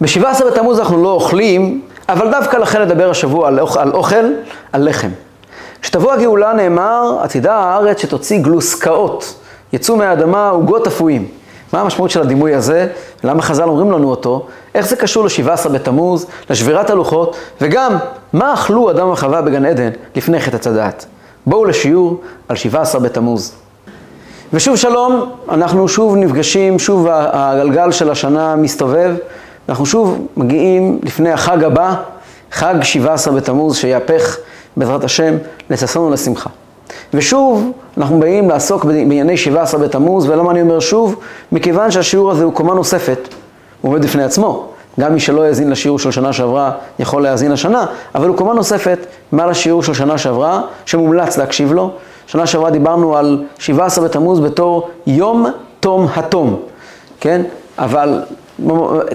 ב-17 בתמוז אנחנו לא אוכלים, אבל דווקא לכן נדבר השבוע על, אוכל, על אוכל, על לחם. כשתבוא הגאולה נאמר, עתידה הארץ שתוציא גלוסקאות, יצאו מהאדמה עוגות אפויים. מה המשמעות של הדימוי הזה? למה חז"ל אומרים לנו אותו? איך זה קשור ל-17 בתמוז, לשבירת הלוחות, וגם, מה אכלו אדם וחווה בגן עדן לפני חטא הצדעת? בואו לשיעור על 17 בתמוז. ושוב שלום, אנחנו שוב נפגשים, שוב הגלגל של השנה מסתובב, אנחנו שוב מגיעים לפני החג הבא, חג 17 בתמוז, שיהפך בעזרת השם לששון ולשמחה. ושוב, אנחנו באים לעסוק בענייני 17 בתמוז, ולמה אני אומר שוב? מכיוון שהשיעור הזה הוא קומה נוספת, הוא עומד בפני עצמו. גם מי שלא יאזין לשיעור של שנה שעברה יכול להאזין לשנה, אבל הוא קומה נוספת מעל השיעור של שנה שעברה, שמומלץ להקשיב לו. שנה שעברה דיברנו על 17 בתמוז בתור יום תום התום, כן? אבל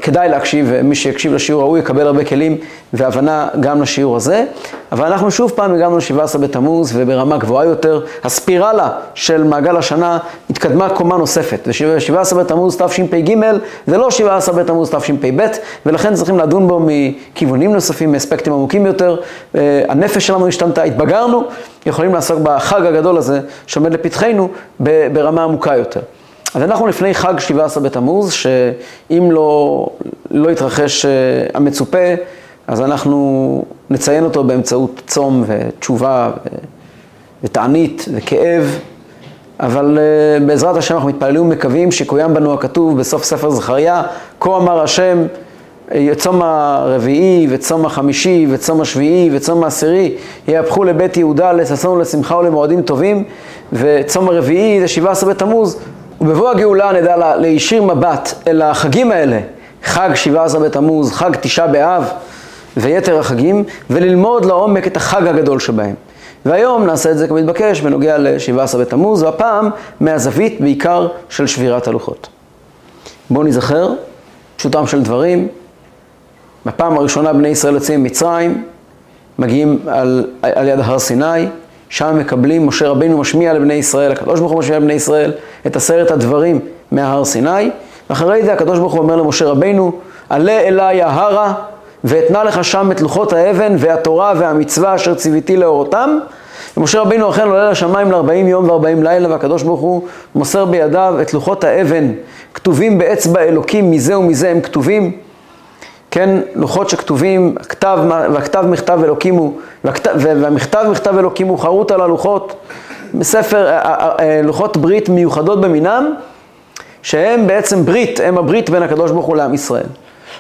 כדאי להקשיב, מי שיקשיב לשיעור ההוא יקבל הרבה כלים והבנה גם לשיעור הזה. אבל אנחנו שוב פעם הגענו ל-17 בתמוז וברמה גבוהה יותר. הספירלה של מעגל השנה התקדמה קומה נוספת. ו-17 בתמוז תשפ"ג זה לא 17 בתמוז תשפ"ב, ולכן צריכים לדון בו מכיוונים נוספים, מאספקטים עמוקים יותר. אה, הנפש שלנו השתנתה, התבגרנו, יכולים לעסוק בחג הגדול הזה שעומד לפתחנו ברמה עמוקה יותר. אז אנחנו לפני חג 17 בתמוז, שאם לא, לא יתרחש אה, המצופה, אז אנחנו נציין אותו באמצעות צום ותשובה ותענית וכאב, אבל אה, בעזרת השם אנחנו מתפללים ומקווים שקוים בנו הכתוב בסוף ספר זכריה, כה אמר השם, צום הרביעי וצום החמישי וצום השביעי וצום העשירי יהפכו לבית יהודה לששון ולשמחה ולמועדים טובים וצום הרביעי זה 17 בתמוז ובבוא הגאולה נדע להישיר מבט אל החגים האלה, חג 17 בתמוז, חג תשעה באב ויתר החגים, וללמוד לעומק את החג הגדול שבהם. והיום נעשה את זה כמתבקש בנוגע ל-17 בתמוז, והפעם מהזווית בעיקר של שבירת הלוחות. בואו נזכר, פשוטם של דברים, בפעם הראשונה בני ישראל יוצאים ממצרים, מגיעים על, על יד הר סיני, שם מקבלים, משה רבינו משמיע לבני ישראל, הקדוש ברוך הוא משמיע לבני ישראל את עשרת הדברים מהר סיני, ואחרי זה הקדוש ברוך הוא אומר למשה רבינו, עלה אליי ההרה ואתנה לך שם את לוחות האבן והתורה והמצווה אשר ציוויתי לאורותם. ומשה רבינו אכן עולה לשמיים ל-40 יום ו-40 לילה, והקדוש ברוך הוא מוסר בידיו את לוחות האבן, כתובים באצבע אלוקים, מזה ומזה הם כתובים. כן, לוחות שכתובים, הכתב, והכתב מכתב אלוקים הוא, והמכתב מכתב אלוקים הוא חרוט על הלוחות, בספר, אה, אה, אה, לוחות ברית מיוחדות במינם, שהם בעצם ברית, הם הברית בין הקדוש ברוך הוא לעם ישראל.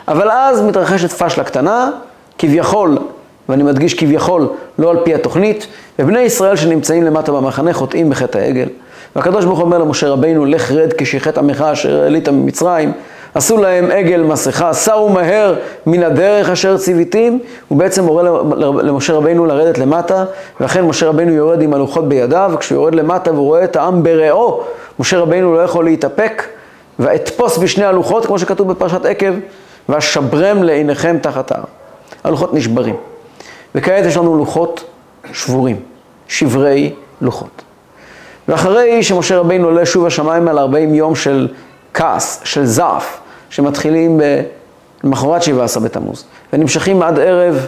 אבל אז מתרחשת פשלה קטנה, כביכול, ואני מדגיש כביכול, לא על פי התוכנית, ובני ישראל שנמצאים למטה במחנה חוטאים בחטא העגל. והקדוש ברוך הוא אומר למשה רבינו, לך רד כשחטא עמך אשר העלית ממצרים, עשו להם עגל מסכה, סרו מהר מן הדרך אשר ציוויתים, הוא בעצם מורה למשה רבינו לרדת למטה, ואכן משה רבינו יורד עם הלוחות בידיו, וכשהוא יורד למטה והוא רואה את העם ברעו, משה רבינו לא יכול להתאפק, ואתפוס בשני הלוחות, כמו שכתוב בפרשת עקב, ואשברם לעיניכם תחת ההר. הלוחות נשברים. וכעת יש לנו לוחות שבורים, שברי לוחות. ואחרי שמשה רבינו עולה שוב השמיים על 40 יום של כעס, של זעף, שמתחילים במחרת 17 בתמוז, ונמשכים עד ערב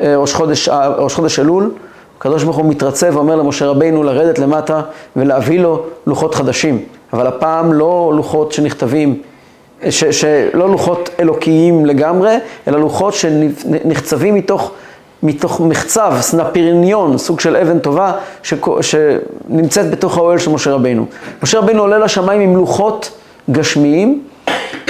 אה, ראש חודש, אה, ראש חודש אלול, הקדוש ברוך הוא מתרצה ואומר למשה רבינו לרדת למטה ולהביא לו לוחות חדשים, אבל הפעם לא לוחות שנכתבים, ש, שלא לוחות אלוקיים לגמרי, אלא לוחות שנחצבים מתוך, מתוך מחצב, סנפירניון, סוג של אבן טובה, ש, שנמצאת בתוך האוהל של משה רבינו. משה רבינו עולה לשמיים עם לוחות גשמיים,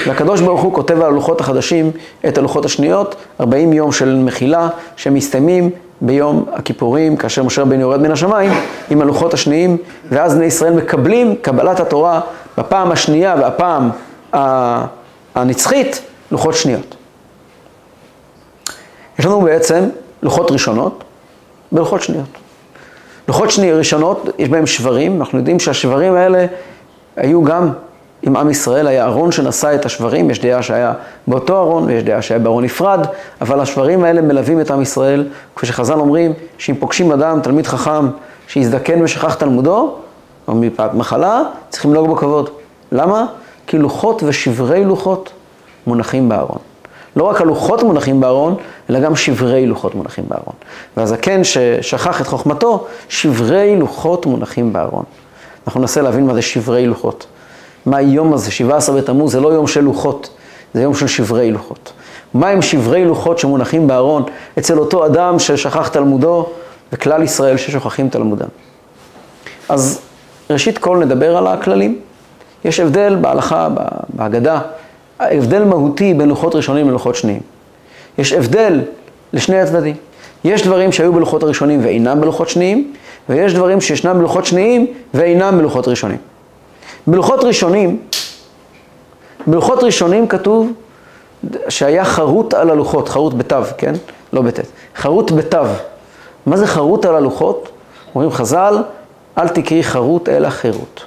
והקדוש ברוך הוא כותב על הלוחות החדשים את הלוחות השניות, 40 יום של מחילה שמסתיימים ביום הכיפורים, כאשר משה רבינו יורד מן השמיים עם הלוחות השניים, ואז בני ישראל מקבלים קבלת התורה בפעם השנייה והפעם הנצחית, לוחות שניות. יש לנו בעצם לוחות ראשונות ולוחות שניות. לוחות שניות ראשונות, יש בהם שברים, אנחנו יודעים שהשברים האלה היו גם עם עם ישראל, היה ארון שנשא את השברים, יש דעה שהיה באותו ארון ויש דעה שהיה בארון נפרד, אבל השברים האלה מלווים את עם ישראל, כפי שחז"ל אומרים, שאם פוגשים אדם, תלמיד חכם, שיזדקן ושכח תלמודו, או מפאת מחלה, צריכים לנהוג בו כבוד. למה? כי לוחות ושברי לוחות מונחים בארון. לא רק הלוחות מונחים בארון, אלא גם שברי לוחות מונחים בארון. והזקן ששכח את חוכמתו, שברי לוחות מונחים בארון. אנחנו ננסה להבין מה זה שברי לוחות. מה היום הזה, 17 בתמוז, זה לא יום של לוחות, זה יום של שברי לוחות. מה הם שברי לוחות שמונחים בארון אצל אותו אדם ששכח תלמודו וכלל ישראל ששוכחים תלמודם. אז ראשית כל נדבר על הכללים. יש הבדל בהלכה, בהגדה, הבדל מהותי בין לוחות ראשונים ללוחות שניים. יש הבדל לשני הצדדים. יש דברים שהיו בלוחות הראשונים ואינם בלוחות שניים, ויש דברים שישנם בלוחות שניים ואינם בלוחות ראשונים. בלוחות ראשונים, בלוחות ראשונים כתוב שהיה חרוט על הלוחות, חרוט בתו, כן? לא בט', חרוט בתו. מה זה חרוט על הלוחות? אומרים חז"ל, אל תקראי חרוט אלא חירות.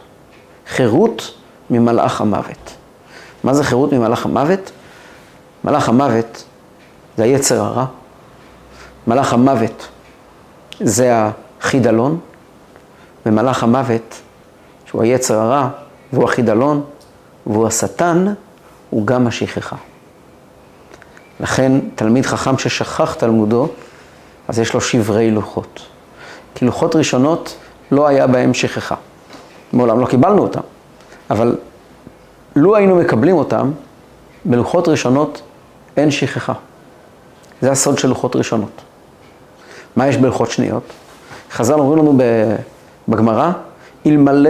חירות ממלאך המוות. מה זה חירות ממלאך המוות? מלאך המוות זה היצר הרע. מלאך המוות זה החידלון, ומלאך המוות, שהוא היצר הרע, והוא החידלון, והוא השטן, הוא גם השכחה. לכן תלמיד חכם ששכח תלמודו, אז יש לו שברי לוחות. כי לוחות ראשונות לא היה בהם שכחה. מעולם לא קיבלנו אותם, אבל לו היינו מקבלים אותם, בלוחות ראשונות אין שכחה. זה הסוד של לוחות ראשונות. מה יש בלוחות שניות? חז"ל אומרים לנו בגמרא, אלמלא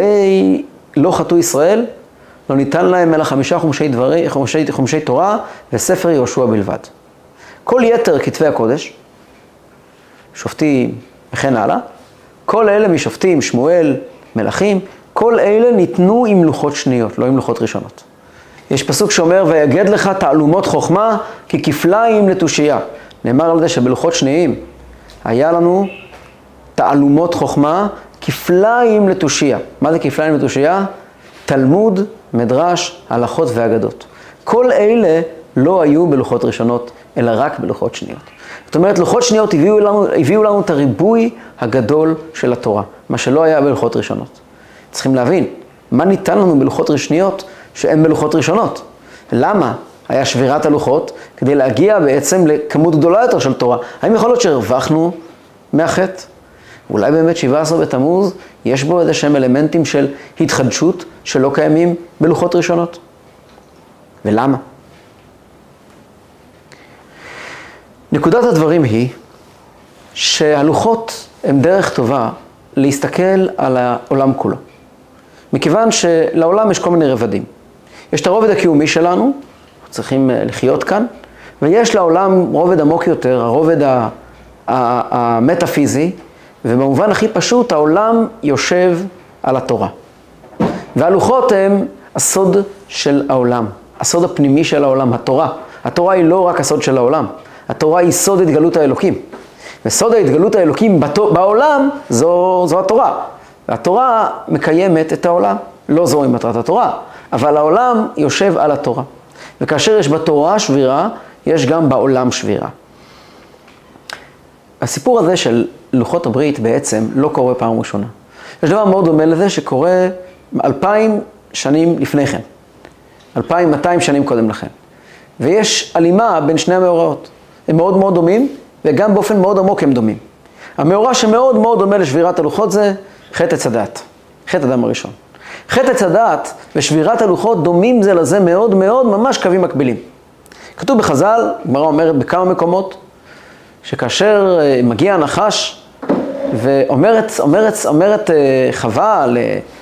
לא חטאו ישראל, לא ניתן להם אלא חמישה חומשי, דברי, חומשי, חומשי תורה וספר יהושע בלבד. כל יתר כתבי הקודש, שופטים וכן הלאה, כל אלה משופטים, שמואל, מלכים, כל אלה ניתנו עם לוחות שניות, לא עם לוחות ראשונות. יש פסוק שאומר, ויגד לך תעלומות חוכמה ככפליים לתושייה. נאמר על זה שבלוחות שניים היה לנו תעלומות חוכמה כפליים לתושייה. מה זה כפליים לתושייה? תלמוד, מדרש, הלכות ואגדות. כל אלה לא היו בלוחות ראשונות, אלא רק בלוחות שניות. זאת אומרת, לוחות שניות הביאו לנו, הביאו לנו את הריבוי הגדול של התורה, מה שלא היה בלוחות ראשונות. צריכים להבין, מה ניתן לנו בלוחות ראשוניות שאין בלוחות ראשונות? למה היה שבירת הלוחות? כדי להגיע בעצם לכמות גדולה יותר של תורה. האם יכול להיות שהרווחנו מהחטא? אולי באמת 17 בתמוז, יש בו איזה שהם אלמנטים של התחדשות שלא קיימים בלוחות ראשונות. ולמה? נקודת הדברים היא שהלוחות הם דרך טובה להסתכל על העולם כולו. מכיוון שלעולם יש כל מיני רבדים. יש את הרובד הקיומי שלנו, אנחנו צריכים אה, לחיות כאן, ויש לעולם רובד עמוק יותר, הרובד המטאפיזי, ובמובן הכי פשוט, העולם יושב על התורה. והלוחות הם הסוד של העולם, הסוד הפנימי של העולם, התורה. התורה היא לא רק הסוד של העולם, התורה היא סוד התגלות האלוקים. וסוד ההתגלות האלוקים בעולם זו, זו התורה. והתורה מקיימת את העולם. לא זוהי מטרת התורה, אבל העולם יושב על התורה. וכאשר יש בתורה שבירה, יש גם בעולם שבירה. הסיפור הזה של לוחות הברית בעצם לא קורה פעם ראשונה. יש דבר מאוד דומה לזה שקורה אלפיים שנים לפני כן, אלפיים מאתיים שנים קודם לכן. ויש הלימה בין שני המאורעות. הם מאוד מאוד דומים, וגם באופן מאוד עמוק הם דומים. המאורע שמאוד מאוד דומה לשבירת הלוחות זה חטא עץ הדעת, חטא אדם הראשון. חטא עץ הדעת ושבירת הלוחות דומים זה לזה מאוד מאוד, ממש קווים מקבילים. כתוב בחז"ל, גמרא אומרת בכמה מקומות, שכאשר אה, מגיע הנחש ואומרת אומרת, אומרת אה, חווה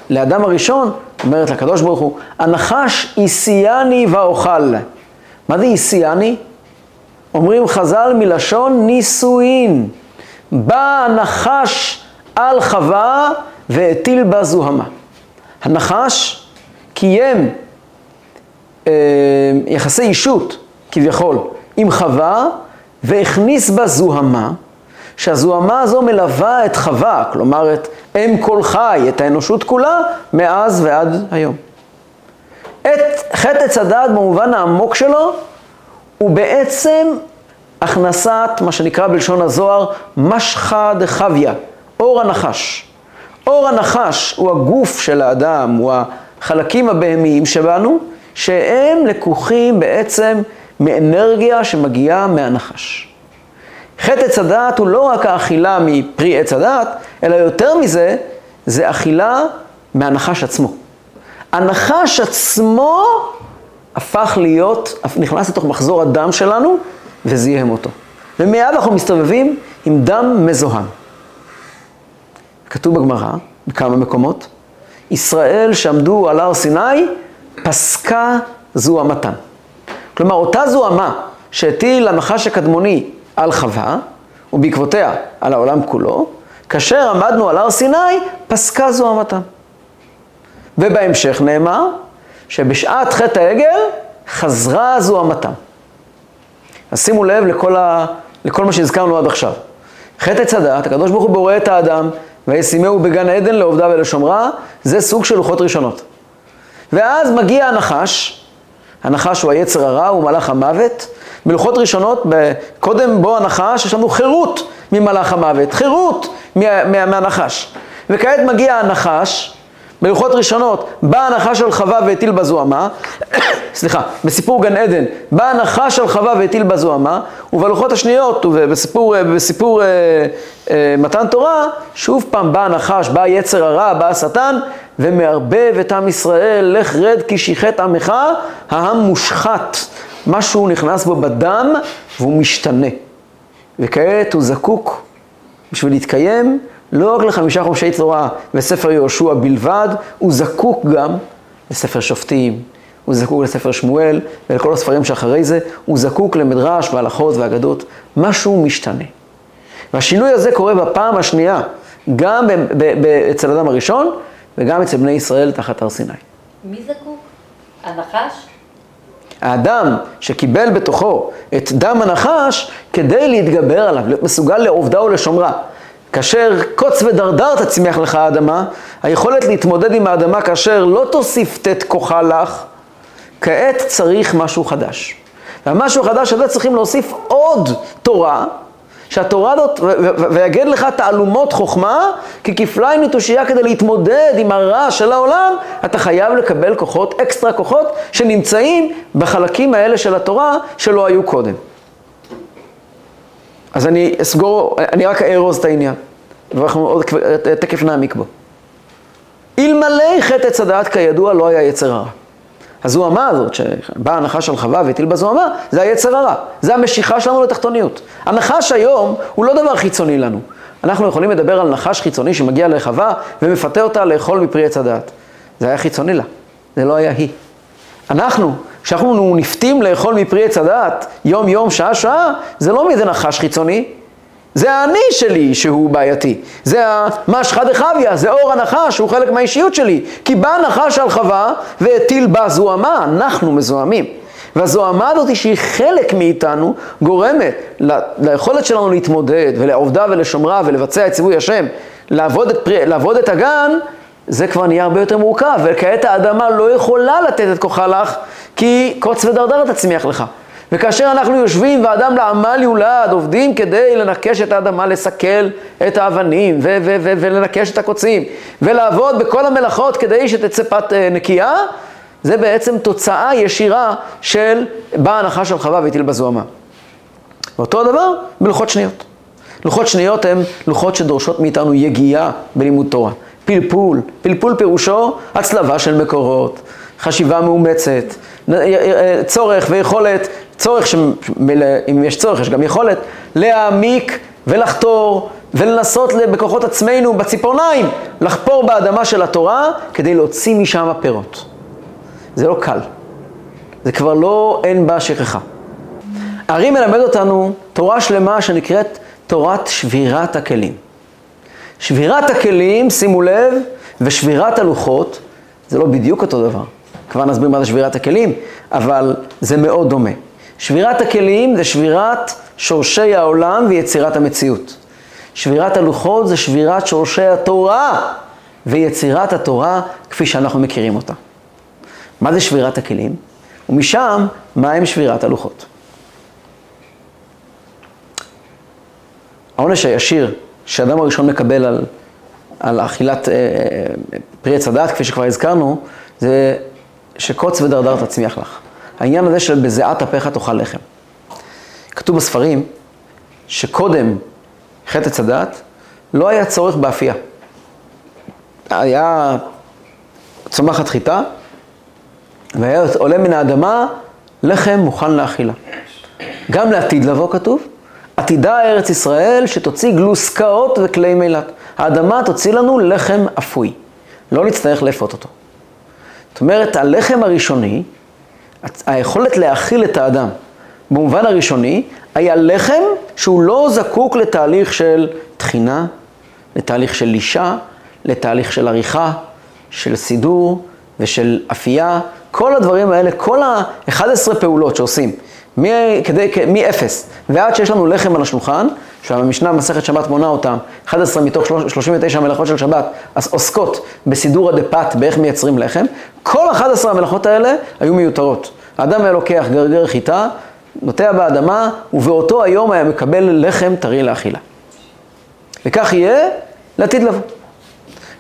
לאדם הראשון, אומרת לקדוש ברוך הוא, הנחש איסייני ואוכל. מה זה איסייני? אומרים חז"ל מלשון נישואין. בא הנחש על חווה והטיל בה זוהמה. הנחש קיים אה, יחסי אישות, כביכול, עם חווה, והכניס בה זוהמה, שהזוהמה הזו מלווה את חווה, כלומר את אם כל חי, את האנושות כולה, מאז ועד היום. את חטא עץ הדעת במובן העמוק שלו, הוא בעצם הכנסת, מה שנקרא בלשון הזוהר, משחא דחביה, אור הנחש. אור הנחש הוא הגוף של האדם, הוא החלקים הבהמיים שבנו, שהם לקוחים בעצם מאנרגיה שמגיעה מהנחש. חטא עץ הדעת הוא לא רק האכילה מפרי עץ הדעת, אלא יותר מזה, זה אכילה מהנחש עצמו. הנחש עצמו הפך להיות, נכנס לתוך מחזור הדם שלנו וזיהם אותו. ומיד אנחנו מסתובבים עם דם מזוהם. כתוב בגמרא, בכמה מקומות, ישראל שעמדו על הר סיני, פסקה זוהמתן. כלומר, אותה זוהמה שהטיל הנחש הקדמוני על חווה, ובעקבותיה על העולם כולו, כאשר עמדנו על הר סיני, פסקה זוהמתן. ובהמשך נאמר שבשעת חטא העגל חזרה זוהמתם. אז שימו לב לכל, ה... לכל מה שהזכרנו עד עכשיו. חטא עץ הקדוש ברוך הוא בורא את האדם, וישימהו בגן עדן לעובדה ולשומרה, זה סוג של לוחות ראשונות. ואז מגיע הנחש, הנחש הוא היצר הרע, הוא מלאך המוות. בלוחות ראשונות, קודם בו הנחש, יש לנו חירות ממלאך המוות, חירות מה, מה, מהנחש. וכעת מגיע הנחש, בלוחות ראשונות, בא הנחש על חווה והטיל בה זוהמה, סליחה, בסיפור גן עדן, בא הנחש על חווה והטיל בה זוהמה, ובלוחות השניות, ובסיפור בסיפור, אה, אה, מתן תורה, שוב פעם בא הנחש, בא יצר הרע, בא השטן, ומערבב את עם ישראל, לך רד כי שיחת עמך, העם מושחת. משהו נכנס בו בדם והוא משתנה. וכעת הוא זקוק בשביל להתקיים לא רק לחמישה חומשי תורה וספר יהושע בלבד, הוא זקוק גם לספר שופטים, הוא זקוק לספר שמואל ולכל הספרים שאחרי זה, הוא זקוק למדרש והלכות ואגדות, משהו משתנה. והשינוי הזה קורה בפעם השנייה, גם אצל אדם הראשון וגם אצל בני ישראל תחת הר סיני. מי זקוק? הנחש? האדם שקיבל בתוכו את דם הנחש כדי להתגבר עליו, להיות מסוגל לעובדה ולשומרה. כאשר קוץ ודרדר תצמיח לך האדמה, היכולת להתמודד עם האדמה כאשר לא תוסיף תת כוחה לך, כעת צריך משהו חדש. והמשהו החדש הזה צריכים להוסיף עוד תורה, שהתורה הזאת, ויגד לך תעלומות חוכמה, כי כפליים מתושייה כדי להתמודד עם הרע של העולם, אתה חייב לקבל כוחות, אקסטרה כוחות, שנמצאים בחלקים האלה של התורה שלא היו קודם. אז אני אסגור, אני רק אארוז את העניין, ואנחנו עוד תכף נעמיק בו. אלמלא חטא עץ כידוע לא היה יצר הרע. הזוהמה הזאת, שבאה הנחש על חווה והטיל בזוהמה, זה היצר הרע. זה המשיכה שלנו לתחתוניות. הנחש היום הוא לא דבר חיצוני לנו. אנחנו יכולים לדבר על נחש חיצוני שמגיע לחווה ומפתה אותה לאכול מפרי עץ הדעת. זה היה חיצוני לה, זה לא היה היא. אנחנו, כשאנחנו נפתים לאכול מפרי עץ הדעת, יום יום, שעה שעה, זה לא מאיזה נחש חיצוני, זה האני שלי שהוא בעייתי. זה המשחא דחביא, זה אור הנחש, שהוא חלק מהאישיות שלי. כי בא נחש על חווה והטיל בה זוהמה, אנחנו מזוהמים. והזוהמה הזאת שהיא חלק מאיתנו, גורמת ליכולת שלנו להתמודד ולעובדה ולשומרה ולבצע את ציווי השם, לעבוד את, פרי, לעבוד את הגן, זה כבר נהיה הרבה יותר מורכב, וכעת האדמה לא יכולה לתת את כוחה לך, כי קוץ ודרדר תצמיח לך. וכאשר אנחנו יושבים ואדם לעמל יולד, עובדים כדי לנקש את האדמה, לסכל את האבנים ו- ו- ו- ולנקש את הקוצים ולעבוד בכל המלאכות כדי שתצא פת אה, נקייה, זה בעצם תוצאה ישירה של בא הנחש על חווה והטיל בזוהמה. ואותו הדבר בלוחות שניות. לוחות שניות הן לוחות שדורשות מאיתנו יגיעה בלימוד תורה. פלפול, פלפול פירושו הצלבה של מקורות, חשיבה מאומצת, צורך ויכולת, צורך, אם יש צורך יש גם יכולת, להעמיק ולחתור ולנסות בכוחות עצמנו, בציפורניים, לחפור באדמה של התורה כדי להוציא משם פירות. זה לא קל. זה כבר לא, אין בה שכחה. הארי מלמד אותנו תורה שלמה שנקראת תורת שבירת הכלים. שבירת הכלים, שימו לב, ושבירת הלוחות, זה לא בדיוק אותו דבר. כבר נסביר מה זה שבירת הכלים, אבל זה מאוד דומה. שבירת הכלים זה שבירת שורשי העולם ויצירת המציאות. שבירת הלוחות זה שבירת שורשי התורה ויצירת התורה כפי שאנחנו מכירים אותה. מה זה שבירת הכלים? ומשם, מה הם שבירת הלוחות? העונש הישיר שאדם הראשון מקבל על, על אכילת אה, פרי עץ הדעת, כפי שכבר הזכרנו, זה שקוץ ודרדר תצמיח לך. העניין הזה של בזיעת אפיך תאכל לחם. כתוב בספרים שקודם חטא עץ הדת לא היה צורך באפייה. היה צומחת חיטה, והיה עולה מן האדמה לחם מוכן לאכילה. גם לעתיד לבוא כתוב, עתידה ארץ ישראל שתוציא גלוסקאות וכלי מילת. האדמה תוציא לנו לחם אפוי, לא נצטרך לאפות אותו. זאת אומרת, הלחם הראשוני, היכולת להאכיל את האדם, במובן הראשוני, היה לחם שהוא לא זקוק לתהליך של תחינה, לתהליך של לישה, לתהליך של עריכה, של סידור ושל אפייה. כל הדברים האלה, כל ה-11 פעולות שעושים, מ-0 ועד שיש לנו לחם על השולחן, שהמשנה במסכת שבת מונה אותם, 11 מתוך 39 מלאכות של שבת, עוסקות בסידור הדפת, באיך מייצרים לחם, כל 11 המלאכות האלה היו מיותרות. האדם היה לוקח גרגר חיטה, נוטע באדמה, ובאותו היום היה מקבל לחם טרי לאכילה. וכך יהיה לעתיד לבוא.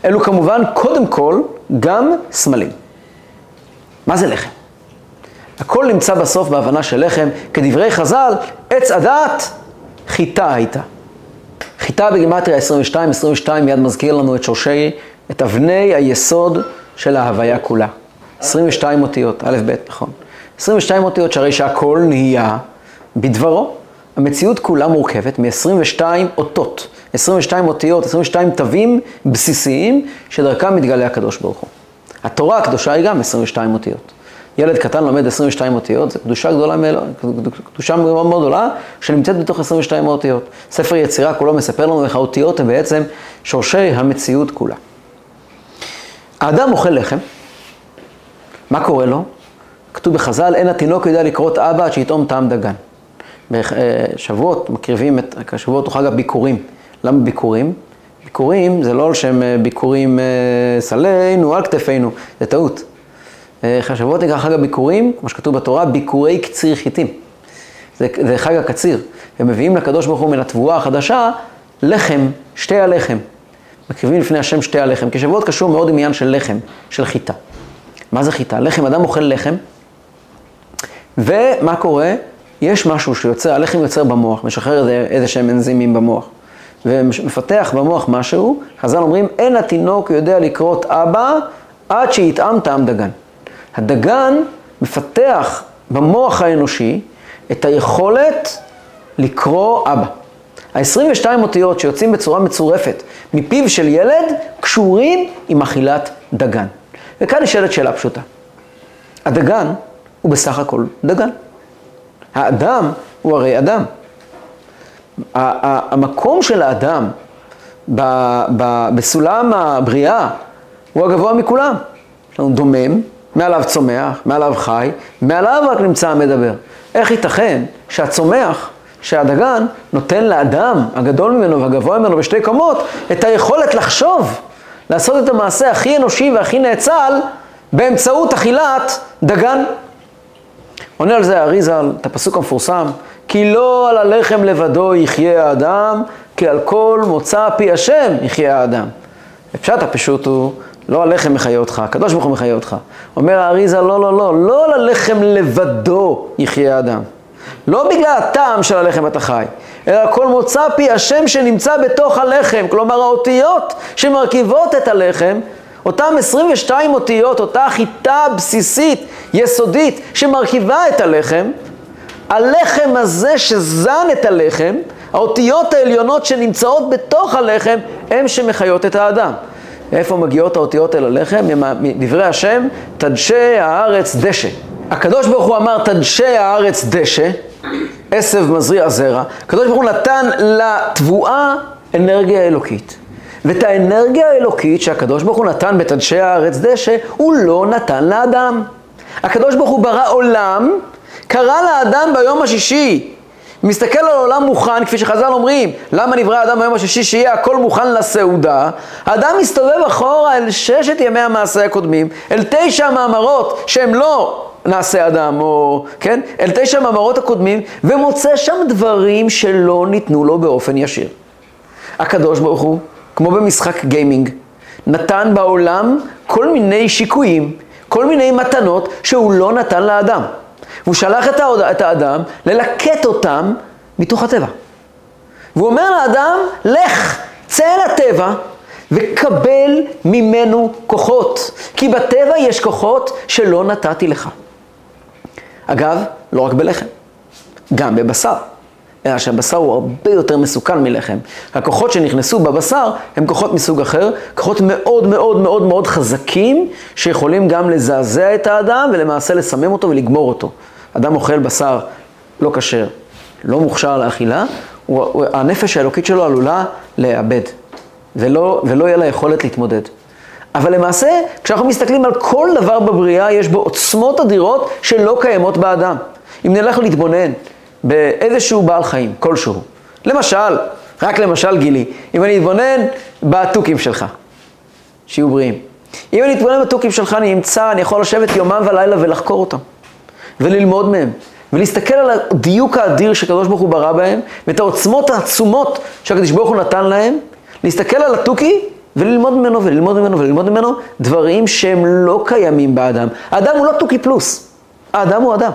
אלו כמובן, קודם כל, גם סמלים. מה זה לחם? הכל נמצא בסוף בהבנה של לחם, כדברי חז"ל, עץ הדת, חיטה הייתה. חיטה בגימטריה 22, 22 מיד מזכיר לנו את שורשי, את אבני היסוד של ההוויה כולה. 22 אותיות, א' ב', נכון. 22 אותיות שהרי שהכל נהיה בדברו. המציאות כולה מורכבת מ-22 אותות, 22 אותיות, 22 תווים בסיסיים שדרכם מתגלה הקדוש ברוך הוא. התורה הקדושה היא גם 22 אותיות. ילד קטן לומד 22 אותיות, זו קדושה גדולה מאלוה, קדושה מאוד מאוד גדולה, שנמצאת בתוך 22 אותיות. ספר יצירה כולו מספר לנו איך האותיות הן בעצם שורשי המציאות כולה. האדם אוכל לחם, מה קורה לו? כתוב בחז"ל, אין התינוק יודע לקרות אבא עד שיטעום טעם דגן. בשבועות מקריבים את, השבועות הוא חג הביקורים. למה ביקורים? ביקורים זה לא על שם אה, ביקורים אה, סלינו על כתפינו, זה טעות. אה, השבועות נקרא חג הביקורים, כמו שכתוב בתורה, ביקורי קציר חיטים. זה, זה חג הקציר. ומביאים לקדוש ברוך הוא מן התבואה החדשה לחם, שתי הלחם. מקריבים לפני השם שתי הלחם, כי שבועות קשור מאוד עם עניין של לחם, של חיטה. מה זה חיטה? לחם, אדם אוכל לחם, ומה קורה? יש משהו שיוצר, הלחם יוצר במוח, משחרר איזה, איזה שהם אנזימים במוח, ומפתח במוח משהו, חז"ל אומרים, אין התינוק יודע לקרות אבא עד שיטעם טעם דגן. הדגן מפתח במוח האנושי את היכולת לקרוא אבא. ה-22 אותיות שיוצאים בצורה מצורפת מפיו של ילד קשורים עם אכילת דגן. וכאן נשאלת שאלה פשוטה. הדגן הוא בסך הכל דגן. האדם הוא הרי אדם. המקום של האדם בסולם הבריאה הוא הגבוה מכולם. יש לנו דומם, מעליו צומח, מעליו חי, מעליו רק נמצא המדבר. איך ייתכן שהצומח, שהדגן, נותן לאדם הגדול ממנו והגבוה ממנו בשתי קומות את היכולת לחשוב, לעשות את המעשה הכי אנושי והכי נאצל באמצעות אכילת דגן. עונה על זה האריזל, את הפסוק המפורסם, כי לא על הלחם לבדו יחיה האדם, כי על כל מוצא פי השם יחיה האדם. הפשט הפשוט הוא, לא הלחם מחיה אותך, הקדוש ברוך הוא מחיה אותך. אומר האריזה, לא, לא, לא, לא על הלחם לבדו יחיה האדם. לא בגלל הטעם של הלחם אתה חי, אלא כל מוצא פי השם שנמצא בתוך הלחם. כלומר, האותיות שמרכיבות את הלחם, אותן 22 אותיות, אותה חיטה בסיסית, יסודית, שמרכיבה את הלחם, הלחם הזה שזן את הלחם, האותיות העליונות שנמצאות בתוך הלחם, הם שמחיות את האדם. איפה מגיעות האותיות אל הלחם? מדברי השם, תדשא הארץ דשא. הקדוש ברוך הוא אמר, תדשא הארץ דשא, עשב מזריע זרע. הקדוש ברוך הוא נתן לתבואה אנרגיה אלוקית. ואת האנרגיה האלוקית שהקדוש ברוך הוא נתן בתדשא הארץ דשא, הוא לא נתן לאדם. הקדוש ברוך הוא ברא עולם, קרא לאדם ביום השישי. מסתכל על עולם מוכן, כפי שחז"ל אומרים, למה נברא האדם ביום השישי שיהיה הכל מוכן לסעודה? האדם מסתובב אחורה אל ששת ימי המעשה הקודמים, אל תשע מאמרות שהם לא נעשה אדם, או, כן? אל תשע מאמרות הקודמים, ומוצא שם דברים שלא ניתנו לו באופן ישיר. הקדוש ברוך הוא, כמו במשחק גיימינג, נתן בעולם כל מיני שיקויים, כל מיני מתנות שהוא לא נתן לאדם. והוא שלח את, ההוד... את האדם ללקט אותם מתוך הטבע. והוא אומר לאדם, לך, צא אל הטבע וקבל ממנו כוחות. כי בטבע יש כוחות שלא נתתי לך. אגב, לא רק בלחם, גם בבשר. אלא שהבשר הוא הרבה יותר מסוכן מלחם. הכוחות שנכנסו בבשר הם כוחות מסוג אחר, כוחות מאוד מאוד מאוד מאוד חזקים, שיכולים גם לזעזע את האדם ולמעשה לסמם אותו ולגמור אותו. אדם אוכל בשר לא כשר, לא מוכשר לאכילה, הנפש האלוקית שלו עלולה לאבד, ולא, ולא יהיה לה יכולת להתמודד. אבל למעשה, כשאנחנו מסתכלים על כל דבר בבריאה, יש בו עוצמות אדירות שלא קיימות באדם. אם נלך להתבונן באיזשהו בעל חיים, כלשהו. למשל, רק למשל גילי, אם אני אתבונן בתוכים שלך, שיהיו בריאים. אם אני אתבונן בתוכים שלך, אני אמצא, אני יכול לשבת יומם ולילה ולחקור אותם, וללמוד מהם, ולהסתכל על הדיוק האדיר שקדוש ברוך הוא ברא בהם, ואת העוצמות העצומות שהקדוש ברוך הוא נתן להם, להסתכל על התוכי וללמוד ממנו וללמוד ממנו וללמוד ממנו דברים שהם לא קיימים באדם. האדם הוא לא תוכי פלוס, האדם הוא אדם.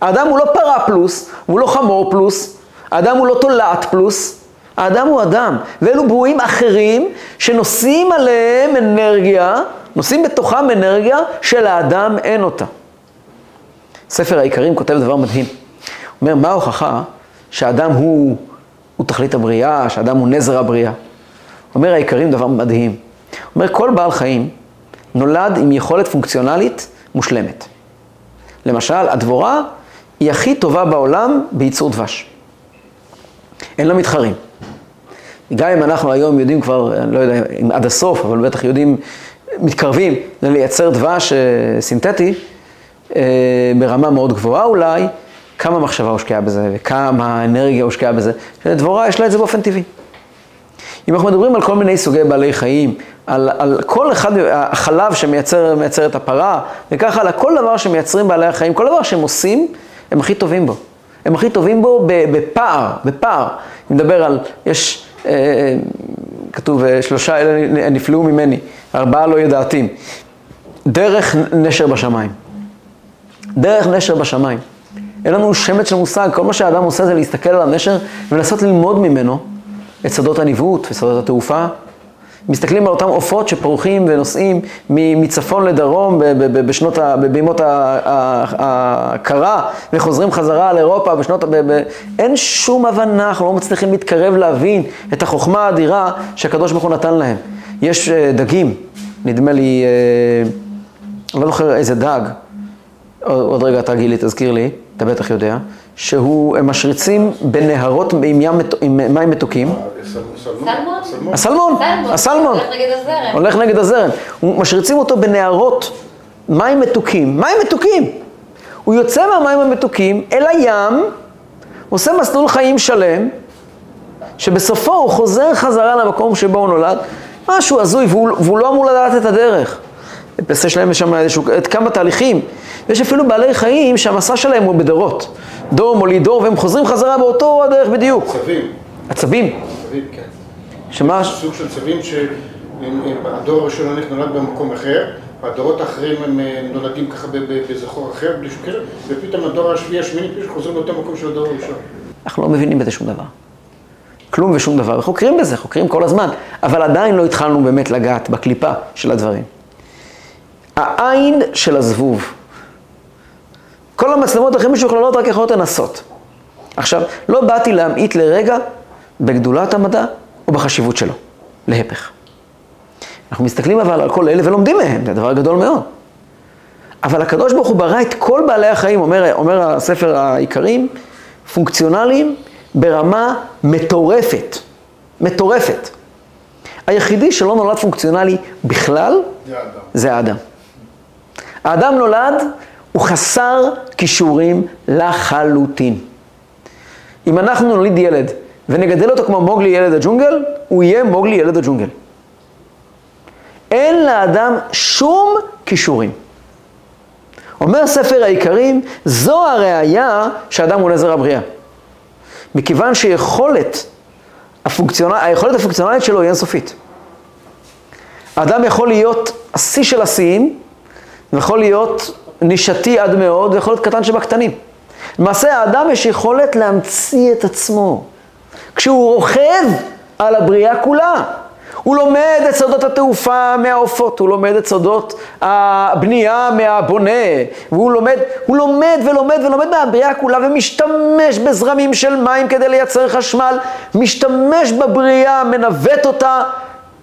האדם הוא לא פרה פלוס, הוא לא חמור פלוס, האדם הוא לא תולעת פלוס, האדם הוא אדם, ואלו ברואים אחרים שנושאים עליהם אנרגיה, נושאים בתוכם אנרגיה שלאדם אין אותה. ספר העיקרים כותב דבר מדהים. הוא אומר, מה ההוכחה שהאדם הוא, הוא תכלית הבריאה, שהאדם הוא נזר הבריאה? אומר העיקרים דבר מדהים. אומר, כל בעל חיים נולד עם יכולת פונקציונלית מושלמת. למשל, הדבורה היא הכי טובה בעולם בייצור דבש. אין לה מתחרים. גם אם אנחנו היום יודעים כבר, אני לא יודע אם עד הסוף, אבל בטח יודעים, מתקרבים לייצר דבש אה, סינתטי, אה, ברמה מאוד גבוהה אולי, כמה מחשבה הושקעה בזה וכמה אנרגיה הושקעה בזה. לדבורה יש לה את זה באופן טבעי. אם אנחנו מדברים על כל מיני סוגי בעלי חיים, על, על כל אחד, החלב שמייצר את הפרה, וככה על כל דבר שמייצרים בעלי החיים, כל דבר שהם עושים, הם הכי טובים בו. הם הכי טובים בו בפער, בפער. אני מדבר על, יש, אה, כתוב, אה, שלושה אלה נפלאו ממני, ארבעה לא ידעתים. דרך נשר בשמיים. דרך נשר בשמיים. אין לנו שמץ של מושג, כל מה שהאדם עושה זה להסתכל על הנשר ולנסות ללמוד ממנו את שדות הניווט ושדות התעופה. מסתכלים על אותם עופות שפורחים ונוסעים מצפון לדרום בשנות, בימות הקרה וחוזרים חזרה לאירופה בשנות, אין שום הבנה, אנחנו לא מצליחים להתקרב להבין את החוכמה האדירה שהקדוש ברוך הוא נתן להם. יש אה, דגים, נדמה לי, אה, אני לא זוכר איזה דג, עוד רגע אתה גילי, תזכיר לי, אתה בטח יודע, שהם משריצים בנהרות עם, ים, עם מים מתוקים. סלמון? הסלמון, הסלמון. הולך נגד הזרם. הולך נגד הזרם. משריצים אותו בנהרות מים מתוקים. מים מתוקים. הוא יוצא מהמים המתוקים אל הים, עושה מסלול חיים שלם, שבסופו הוא חוזר חזרה למקום שבו הוא נולד. משהו הזוי, והוא, והוא לא אמור לדעת את הדרך. יש להם שם איזשהו, כמה תהליכים. יש אפילו בעלי חיים שהמסע שלהם הוא בדורות. דור מוליד דור, והם חוזרים חזרה באותו הדרך בדיוק. צבים. עצבים? צבים, כן. שמה? סוג של צבים שהדור הראשון הולך נולד במקום אחר, והדורות האחרים הם נולדים ככה באיזה חור אחר, בלי שום קשר, ופתאום הדור השביעי, השמיני, פשוט חוזרים לאותו מקום של הדור הראשון. אנחנו לא מבינים בזה שום דבר. כלום ושום דבר, וחוקרים בזה, חוקרים כל הזמן, אבל עדיין לא התחלנו באמת לגעת בקליפה של הדברים. העין של הזבוב. כל המצלמות הכי משוכללות רק יכולות לנסות. עכשיו, לא באתי להמעיט לרגע בגדולת המדע או בחשיבות שלו, להפך. אנחנו מסתכלים אבל על כל אלה ולומדים מהם, זה דבר גדול מאוד. אבל הקדוש ברוך הוא ברא את כל בעלי החיים, אומר, אומר הספר העיקרים, פונקציונליים ברמה מטורפת. מטורפת. היחידי שלא נולד פונקציונלי בכלל, זה האדם. זה האדם. האדם נולד, הוא חסר כישורים לחלוטין. אם אנחנו נוליד ילד ונגדל אותו כמו מוגלי ילד הג'ונגל, הוא יהיה מוגלי ילד הג'ונגל. אין לאדם שום כישורים. אומר ספר העיקרים, זו הראייה שאדם הוא נזר הבריאה. מכיוון שיכולת הפונקציונל, היכולת הפונקציונלית שלו היא אינסופית. האדם יכול להיות השיא של השיאים, ויכול להיות נישתי עד מאוד ויכול להיות קטן שבקטנים. למעשה האדם יש יכולת להמציא את עצמו. כשהוא רוכב על הבריאה כולה. הוא לומד את סודות התעופה מהעופות, הוא לומד את סודות הבנייה מהבונה, והוא לומד, הוא לומד ולומד ולומד מהבריאה כולה ומשתמש בזרמים של מים כדי לייצר חשמל, משתמש בבריאה, מנווט אותה,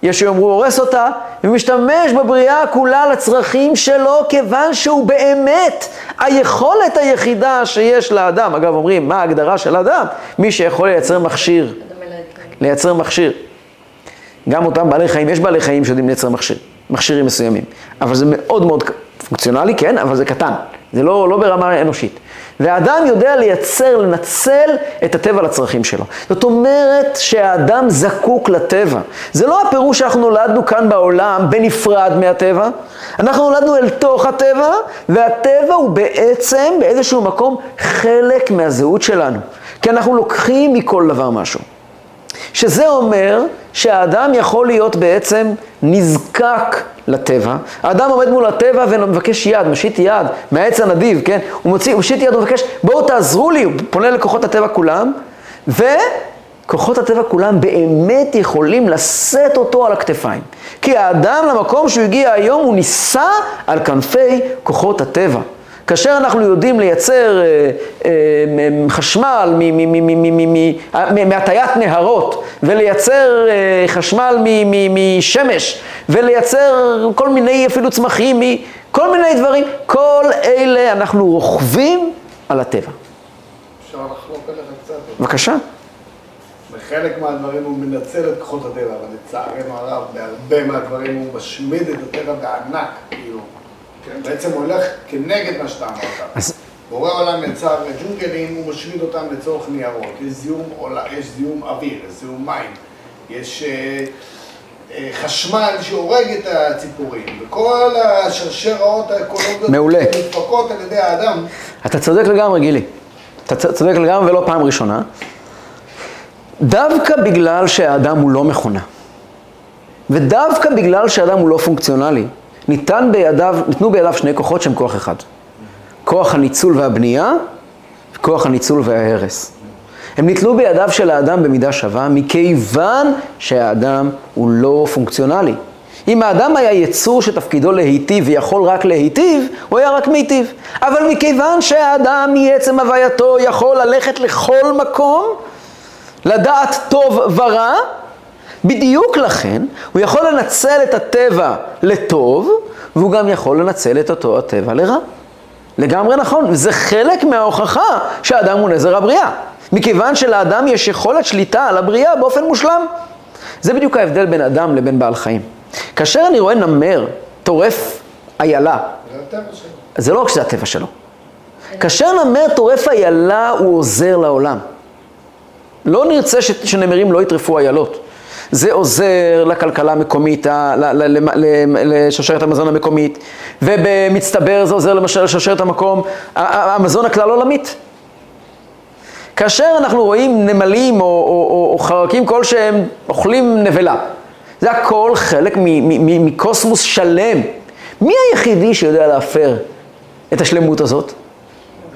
יש שיאמרו הורס אותה, ומשתמש בבריאה כולה לצרכים שלו, כיוון שהוא באמת היכולת היחידה שיש לאדם. אגב, אומרים, מה ההגדרה של האדם? מי שיכול לייצר מכשיר. לייצר מכשיר. גם אותם בעלי חיים, יש בעלי חיים שיודעים לייצר מכשיר, מכשירים מסוימים. אבל זה מאוד מאוד פונקציונלי, כן, אבל זה קטן. זה לא, לא ברמה אנושית. והאדם יודע לייצר, לנצל את הטבע לצרכים שלו. זאת אומרת שהאדם זקוק לטבע. זה לא הפירוש שאנחנו נולדנו כאן בעולם בנפרד מהטבע. אנחנו נולדנו אל תוך הטבע, והטבע הוא בעצם באיזשהו מקום חלק מהזהות שלנו. כי אנחנו לוקחים מכל דבר משהו. שזה אומר שהאדם יכול להיות בעצם נזקק לטבע. האדם עומד מול הטבע ומבקש יד, משיט יד מהעץ הנדיב, כן? הוא מוציא, הוא משיט יד ומבקש, בואו תעזרו לי, הוא פונה לכוחות הטבע כולם, וכוחות הטבע כולם באמת יכולים לשאת אותו על הכתפיים. כי האדם למקום שהוא הגיע היום, הוא נישא על כנפי כוחות הטבע. כאשר אנחנו יודעים לייצר חשמל מהטיית נהרות ולייצר אה, חשמל משמש ולייצר כל מיני אפילו צמחים, כל מיני דברים, כל אלה אנחנו רוכבים על הטבע. אפשר לחלוק עליך קצת? בבקשה. בחלק מהדברים הוא מנצל את כוחות הטבע, אבל לצערנו הרב, בהרבה מהדברים הוא משמיד את הטבע בענק, כאילו. כן, בעצם הולך כנגד מה שאתה אמרת. אז... בורא עולם יצר ג'ונגלים, הוא משמיד אותם לצורך ניירות. יש זיהום, יש זיהום אוויר, יש זיהום מים, יש אה, אה, חשמל שהורג את הציפורים, וכל השרשראות האקולוגיות מעולה. נדפקות על ידי האדם. אתה צודק לגמרי, גילי. אתה צודק לגמרי ולא פעם ראשונה. דווקא בגלל שהאדם הוא לא מכונה, ודווקא בגלל שהאדם הוא לא פונקציונלי, ניתן בידיו, ניתנו בידיו שני כוחות שהם כוח אחד. כוח הניצול והבנייה וכוח הניצול וההרס. הם ניתלו בידיו של האדם במידה שווה, מכיוון שהאדם הוא לא פונקציונלי. אם האדם היה יצור שתפקידו להיטיב ויכול רק להיטיב, הוא היה רק מיטיב. אבל מכיוון שהאדם מעצם הווייתו יכול ללכת לכל מקום, לדעת טוב ורע, בדיוק לכן, הוא יכול לנצל את הטבע לטוב, והוא גם יכול לנצל את אותו הטבע לרע. לגמרי נכון, וזה חלק מההוכחה שהאדם הוא נזר הבריאה. מכיוון שלאדם יש יכולת שליטה על הבריאה באופן מושלם. זה בדיוק ההבדל בין אדם לבין בעל חיים. כאשר אני רואה נמר טורף איילה, זה לא רק שזה הטבע שלו. כאשר נמר טורף איילה, הוא עוזר לעולם. לא נרצה שנמרים לא יטרפו איילות. זה עוזר לכלכלה המקומית, לשרשרת המזון המקומית, ובמצטבר זה עוזר למשל לשרשרת המקום, המזון הכלל עולמית. כאשר אנחנו רואים נמלים או, או, או, או חרקים כלשהם אוכלים נבלה, זה הכל חלק מקוסמוס שלם. מי היחידי שיודע להפר את השלמות הזאת?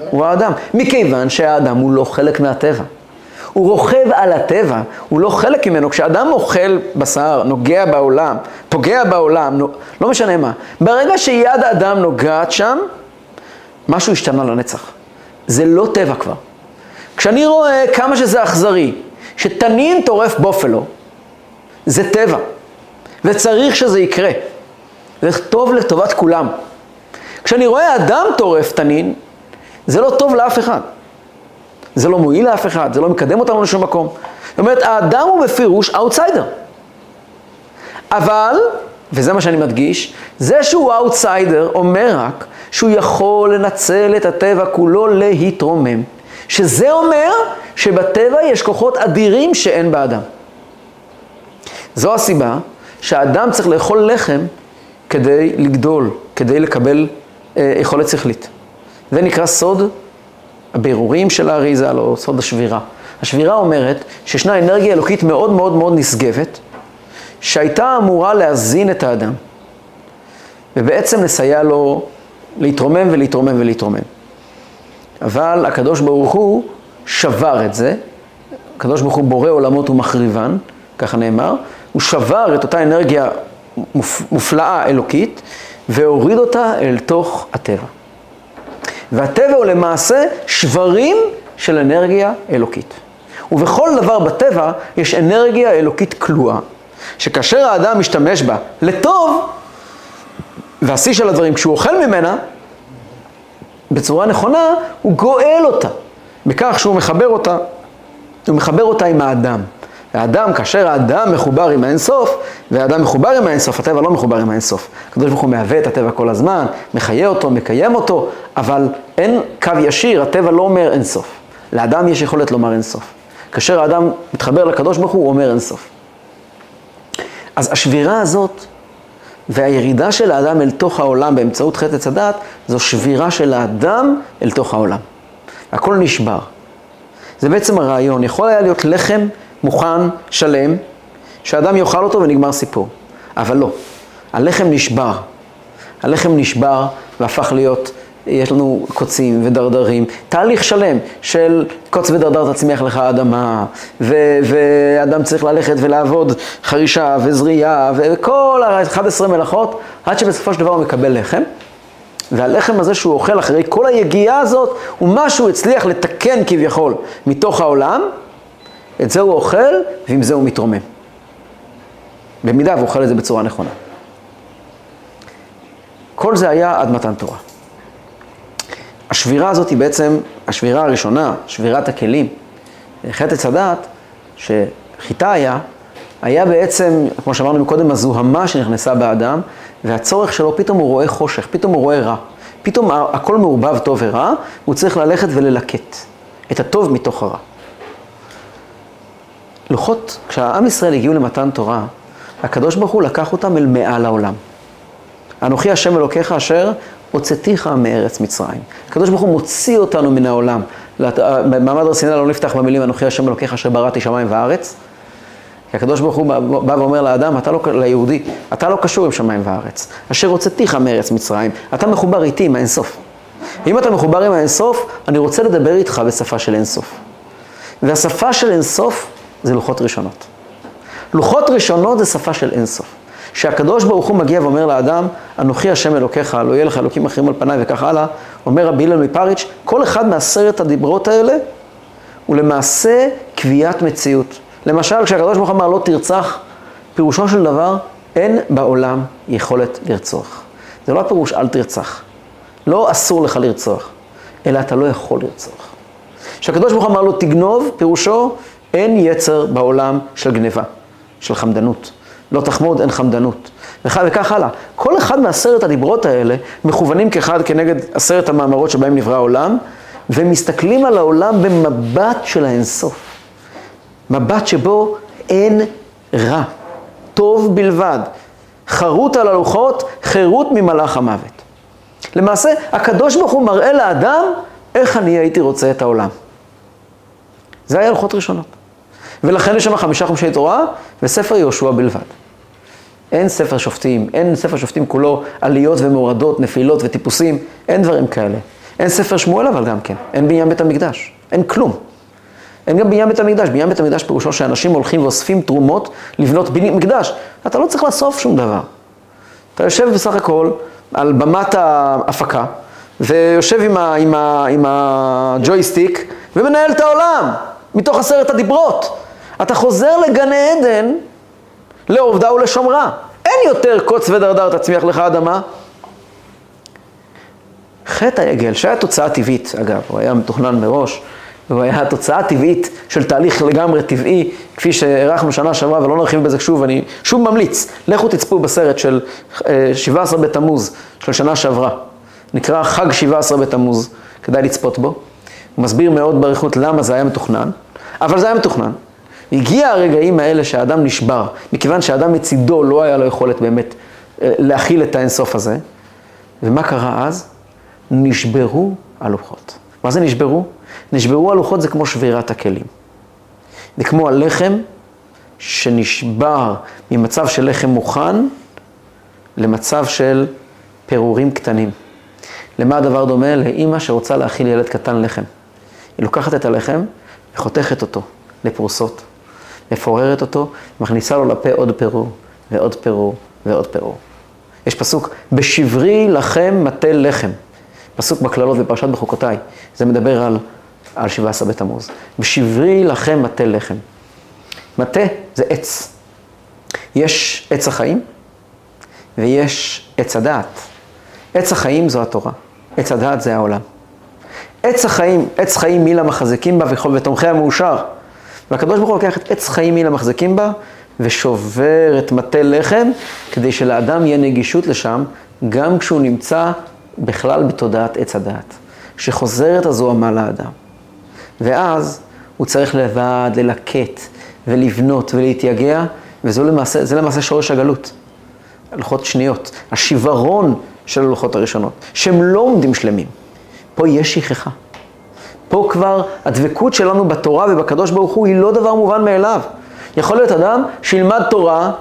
הוא האדם. מכיוון שהאדם הוא לא חלק מהטבע. הוא רוכב על הטבע, הוא לא חלק ממנו. כשאדם אוכל בשר, נוגע בעולם, פוגע בעולם, לא משנה מה, ברגע שיד אדם נוגעת שם, משהו השתנה לנצח. זה לא טבע כבר. כשאני רואה כמה שזה אכזרי, שתנין טורף בופלו, זה טבע, וצריך שזה יקרה. זה טוב לטובת כולם. כשאני רואה אדם טורף תנין, זה לא טוב לאף אחד. זה לא מועיל לאף אחד, זה לא מקדם אותנו לשום מקום. זאת אומרת, האדם הוא בפירוש אאוטסיידר. אבל, וזה מה שאני מדגיש, זה שהוא אאוטסיידר אומר רק שהוא יכול לנצל את הטבע כולו להתרומם. שזה אומר שבטבע יש כוחות אדירים שאין באדם. זו הסיבה שהאדם צריך לאכול לחם כדי לגדול, כדי לקבל אה, יכולת שכלית. זה נקרא סוד הבירורים של האריזה, או סוד השבירה. השבירה אומרת שישנה אנרגיה אלוקית מאוד מאוד מאוד נשגבת, שהייתה אמורה להזין את האדם, ובעצם לסייע לו להתרומם ולהתרומם ולהתרומם. אבל הקדוש ברוך הוא שבר את זה, הקדוש ברוך הוא בורא עולמות ומחריבן, ככה נאמר, הוא שבר את אותה אנרגיה מופלאה אלוקית והוריד אותה אל תוך הטבע. והטבע הוא למעשה שברים של אנרגיה אלוקית. ובכל דבר בטבע יש אנרגיה אלוקית כלואה, שכאשר האדם משתמש בה לטוב, והשיא של הדברים, כשהוא אוכל ממנה, בצורה נכונה, הוא גואל אותה, בכך שהוא מחבר אותה, הוא מחבר אותה עם האדם. האדם, כאשר האדם מחובר עם האינסוף, והאדם מחובר עם האינסוף, הטבע לא מחובר עם האינסוף. הקדוש ברוך הוא מהווה את הטבע כל הזמן, מחיה אותו, מקיים אותו, אבל אין קו ישיר, הטבע לא אומר אינסוף. לאדם יש יכולת לומר אינסוף. כאשר האדם מתחבר לקדוש ברוך הוא, הוא אומר אינסוף. אז השבירה הזאת והירידה של האדם אל תוך העולם באמצעות חטא עץ הדת, זו שבירה של האדם אל תוך העולם. הכל נשבר. זה בעצם הרעיון. יכול היה להיות לחם מוכן, שלם, שאדם יאכל אותו ונגמר סיפור. אבל לא. הלחם נשבר. הלחם נשבר והפך להיות יש לנו קוצים ודרדרים, תהליך שלם של קוץ ודרדר תצמיח לך האדמה, ו- ואדם צריך ללכת ולעבוד חרישה וזריעה וכל ה-11 מלאכות, עד שבסופו של דבר הוא מקבל לחם. והלחם הזה שהוא אוכל אחרי כל היגיעה הזאת, הוא מה שהוא הצליח לתקן כביכול מתוך העולם, את זה הוא אוכל, ועם זה הוא מתרומם. במידה והוא אוכל את זה בצורה נכונה. כל זה היה עד מתן תורה. השבירה הזאת היא בעצם השבירה הראשונה, שבירת הכלים. חטא עץ הדת, שחיטה היה, היה בעצם, כמו שאמרנו מקודם, הזוהמה שנכנסה באדם, והצורך שלו, פתאום הוא רואה חושך, פתאום הוא רואה רע. פתאום הכל מעורבב טוב ורע, הוא צריך ללכת וללקט את הטוב מתוך הרע. לוחות, כשהעם ישראל הגיעו למתן תורה, הקדוש ברוך הוא לקח אותם אל מעל העולם. אנוכי השם אלוקיך אשר הוצאתיך מארץ מצרים. הקדוש ברוך הוא מוציא אותנו מן העולם. במעמד הר סיני לא נפתח במילים אנוכי השם אלוקיך אשר בראתי שמיים וארץ. כי הקדוש ברוך הוא בא ואומר לאדם, אתה לא, ליהודי, אתה לא קשור עם שמיים וארץ. אשר הוצאתיך מארץ מצרים, אתה מחובר איתי עם האינסוף. אם אתה מחובר עם האינסוף, אני רוצה לדבר איתך בשפה של אינסוף. והשפה של אינסוף זה לוחות ראשונות. לוחות ראשונות זה שפה של אינסוף. שהקדוש ברוך הוא מגיע ואומר לאדם, אנוכי השם אלוקיך, לא יהיה לך אלוקים אחרים על פניי וכך הלאה, אומר רבי הלל מפריץ', כל אחד מעשרת הדיברות האלה הוא למעשה קביעת מציאות. למשל, כשהקדוש ברוך הוא אמר לא תרצח, פירושו של דבר, אין בעולם יכולת לרצוח. זה לא הפירוש אל תרצח. לא אסור לך לרצוח, אלא אתה לא יכול לרצוח. כשהקדוש ברוך הוא אמר לו תגנוב, פירושו אין יצר בעולם של גניבה, של חמדנות. לא תחמוד, אין חמדנות. וכך הלאה. כל אחד מעשרת הדיברות האלה מכוונים כאחד כנגד עשרת המאמרות שבהם נברא העולם, ומסתכלים על העולם במבט של האינסוף. מבט שבו אין רע, טוב בלבד. חרוט על הלוחות, חירות ממלאך המוות. למעשה, הקדוש ברוך הוא מראה לאדם איך אני הייתי רוצה את העולם. זה היה לוחות ראשונות. ולכן יש שם חמישה חומשי תורה וספר יהושע בלבד. אין ספר שופטים, אין ספר שופטים כולו עליות ומורדות, נפילות וטיפוסים, אין דברים כאלה. אין ספר שמואל אבל גם כן, אין בניין בית המקדש, אין כלום. אין גם בניין בית המקדש, בניין בית המקדש פירושו שאנשים הולכים ואוספים תרומות לבנות בניין מקדש. אתה לא צריך לאסוף שום דבר. אתה יושב בסך הכל על במת ההפקה, ויושב עם, הג'ויסטיק, ומנהל את העולם, מתוך עשרת הדיברות. אתה חוזר לגן עדן לעובדה ולשומרה. אין יותר קוץ ודרדר תצמיח לך אדמה. חטא העגל, שהיה תוצאה טבעית, אגב, הוא היה מתוכנן מראש, והוא היה תוצאה טבעית של תהליך לגמרי טבעי, כפי שהערכנו שנה שעברה, ולא נרחיב בזה שוב, אני שוב ממליץ, לכו תצפו בסרט של 17 אה, בתמוז של שנה שעברה, נקרא חג 17 בתמוז, כדאי לצפות בו. הוא מסביר מאוד באריכות למה זה היה מתוכנן, אבל זה היה מתוכנן. הגיע הרגעים האלה שהאדם נשבר, מכיוון שהאדם מצידו לא היה לו יכולת באמת אה, להכיל את האינסוף הזה. ומה קרה אז? נשברו הלוחות. מה זה נשברו? נשברו הלוחות זה כמו שבירת הכלים. זה כמו הלחם שנשבר ממצב של לחם מוכן למצב של פירורים קטנים. למה הדבר דומה? לאימא שרוצה להאכיל ילד קטן לחם. היא לוקחת את הלחם וחותכת אותו לפרוסות, מפוררת אותו, מכניסה לו לפה עוד פירור ועוד פירור ועוד פירור. יש פסוק, בשברי לכם מטה לחם. פסוק בקללות בפרשת בחוקותיי. זה מדבר על, על 17 בתמוז. בשברי לכם מטה לחם. מטה זה עץ. יש עץ החיים ויש עץ הדעת. עץ החיים זו התורה, עץ הדעת זה העולם. עץ החיים, עץ חיים מי למחזיקים בה וכל ותומכי המאושר. והקדוש ברוך הוא לוקח את עץ חיים מי למחזיקים בה ושובר את מטה לחם כדי שלאדם יהיה נגישות לשם גם כשהוא נמצא בכלל בתודעת עץ הדעת. שחוזרת הזוהמה לאדם. ואז הוא צריך לבד ללקט ולבנות ולהתייגע, וזה למעשה, למעשה שורש הגלות. הלוחות שניות, השיוורון של הלוחות הראשונות, שהם לא עומדים שלמים. פה יש שכחה. פה כבר הדבקות שלנו בתורה ובקדוש ברוך הוא היא לא דבר מובן מאליו. יכול להיות אדם שילמד תורה,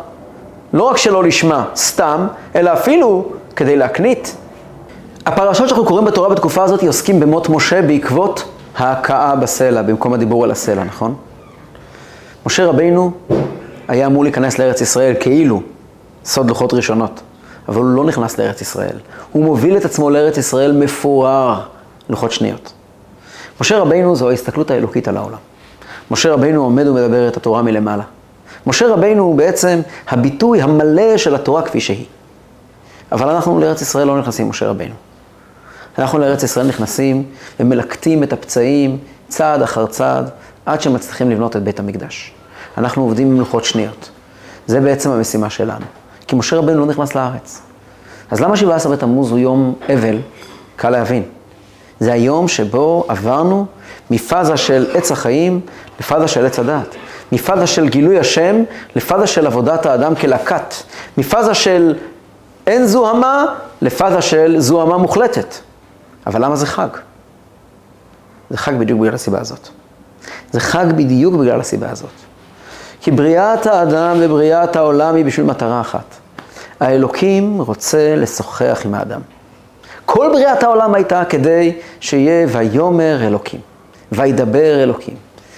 לא רק שלא לשמה, סתם, אלא אפילו כדי להקנית. הפרשות שאנחנו קוראים בתורה בתקופה הזאת עוסקים במות משה בעקבות ההכאה בסלע, במקום הדיבור על הסלע, נכון? משה רבינו היה אמור להיכנס לארץ ישראל כאילו סוד לוחות ראשונות, אבל הוא לא נכנס לארץ ישראל. הוא מוביל את עצמו לארץ ישראל מפואר, לוחות שניות. משה רבינו זו ההסתכלות האלוקית על העולם. משה רבינו עומד ומדבר את התורה מלמעלה. משה רבינו הוא בעצם הביטוי המלא של התורה כפי שהיא. אבל אנחנו לארץ ישראל לא נכנסים משה רבינו. אנחנו לארץ ישראל נכנסים ומלקטים את הפצעים צעד אחר צעד עד שמצליחים לבנות את בית המקדש. אנחנו עובדים עם לוחות שניות. זה בעצם המשימה שלנו. כי משה רבנו לא נכנס לארץ. אז למה 17 בתמוז הוא יום אבל? קל להבין. זה היום שבו עברנו מפאזה של עץ החיים לפאזה של עץ הדת. מפאזה של גילוי השם לפאזה של עבודת האדם כלהקת. מפאזה של אין זוהמה לפאזה של זוהמה מוחלטת. אבל למה זה חג? זה חג בדיוק בגלל הסיבה הזאת. זה חג בדיוק בגלל הסיבה הזאת. כי בריאת האדם ובריאת העולם היא בשביל מטרה אחת. האלוקים רוצה לשוחח עם האדם. כל בריאת העולם הייתה כדי שיהיה ויאמר אלוקים, וידבר אלוקים,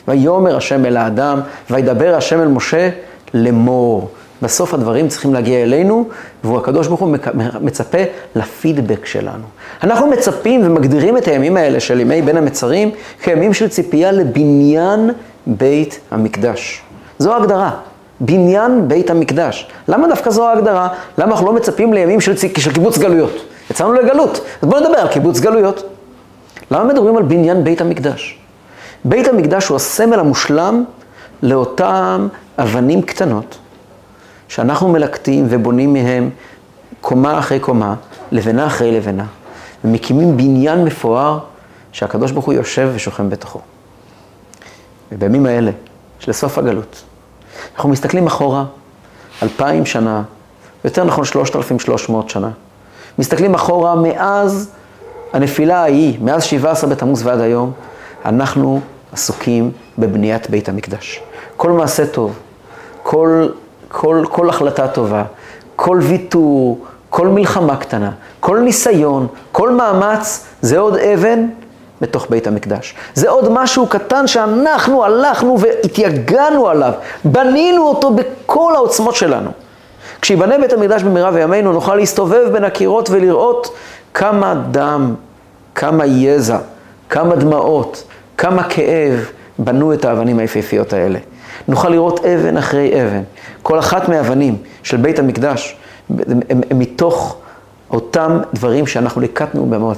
ויאמר השם אל האדם, וידבר השם אל משה לאמור. בסוף הדברים צריכים להגיע אלינו, והוא הקדוש ברוך הוא מצפה לפידבק שלנו. אנחנו מצפים ומגדירים את הימים האלה של ימי בין המצרים כימים של ציפייה לבניין בית המקדש. זו ההגדרה, בניין בית המקדש. למה דווקא זו ההגדרה? למה אנחנו לא מצפים לימים של, של קיבוץ גלויות? יצאנו לגלות, אז בואו נדבר על קיבוץ גלויות. למה מדברים על בניין בית המקדש? בית המקדש הוא הסמל המושלם לאותם אבנים קטנות שאנחנו מלקטים ובונים מהם קומה אחרי קומה, לבנה אחרי לבנה, ומקימים בניין מפואר שהקדוש ברוך הוא יושב ושוכם בתוכו. ובימים האלה, של סוף הגלות, אנחנו מסתכלים אחורה, אלפיים שנה, יותר נכון שלושת אלפים שלוש מאות שנה, מסתכלים אחורה מאז הנפילה ההיא, מאז שבעה עשר בתמוז ועד היום, אנחנו עסוקים בבניית בית המקדש. כל מעשה טוב, כל כל, כל החלטה טובה, כל ויתור, כל מלחמה קטנה, כל ניסיון, כל מאמץ, זה עוד אבן בתוך בית המקדש. זה עוד משהו קטן שאנחנו הלכנו והתייגענו עליו, בנינו אותו בכל העוצמות שלנו. כשיבנה בית המקדש במהרה בימינו, נוכל להסתובב בין הקירות ולראות כמה דם, כמה יזע, כמה דמעות, כמה כאב בנו את האבנים היפהפיות האלה. נוכל לראות אבן אחרי אבן. כל אחת מהאבנים של בית המקדש הם, הם, הם מתוך אותם דברים שאנחנו ליקטנו במו.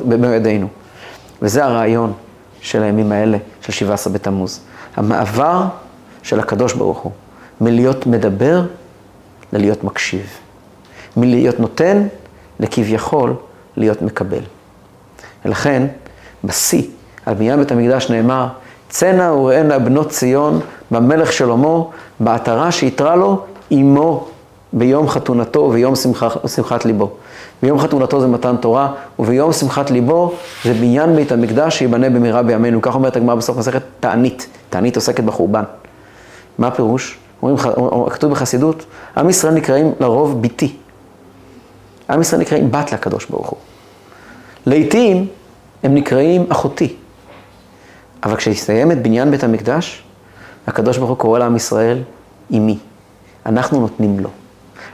וזה הרעיון של הימים האלה, של 17 בתמוז. המעבר של הקדוש ברוך הוא, מלהיות מדבר ללהיות מקשיב. מלהיות נותן לכביכול להיות מקבל. ולכן, בשיא, על בניין בית המקדש נאמר, צנע וראנה בנות ציון במלך שלמה, בעטרה שיתרה לו עמו ביום חתונתו וביום שמח, שמחת ליבו. ביום חתונתו זה מתן תורה, וביום שמחת ליבו זה בניין בית המקדש שיבנה במהרה בימינו. כך אומרת הגמרא בסוף מסכת תענית. תענית עוסקת בחורבן. מה הפירוש? אומרים, כתוב בחסידות, עם ישראל נקראים לרוב ביתי. עם ישראל נקראים בת לקדוש ברוך הוא. לעתים הם נקראים אחותי. אבל כשיסתיים את בניין בית המקדש, הקדוש ברוך הוא קורא לעם ישראל, אמי. אנחנו נותנים לו.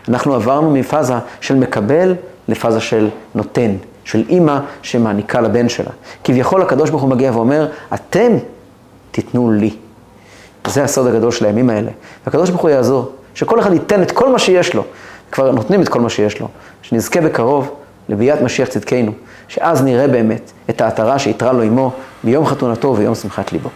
אנחנו עברנו מפאזה של מקבל לפאזה של נותן, של אימא שמעניקה לבן שלה. כביכול הקדוש ברוך הוא מגיע ואומר, אתם תיתנו לי. זה הסוד הגדול של הימים האלה. והקדוש ברוך הוא יעזור, שכל אחד ייתן את כל מה שיש לו. כבר נותנים את כל מה שיש לו. שנזכה בקרוב לביאת משיח צדקנו, שאז נראה באמת את העטרה שיתרה לו עמו ביום חתונתו וביום שמחת ליבו.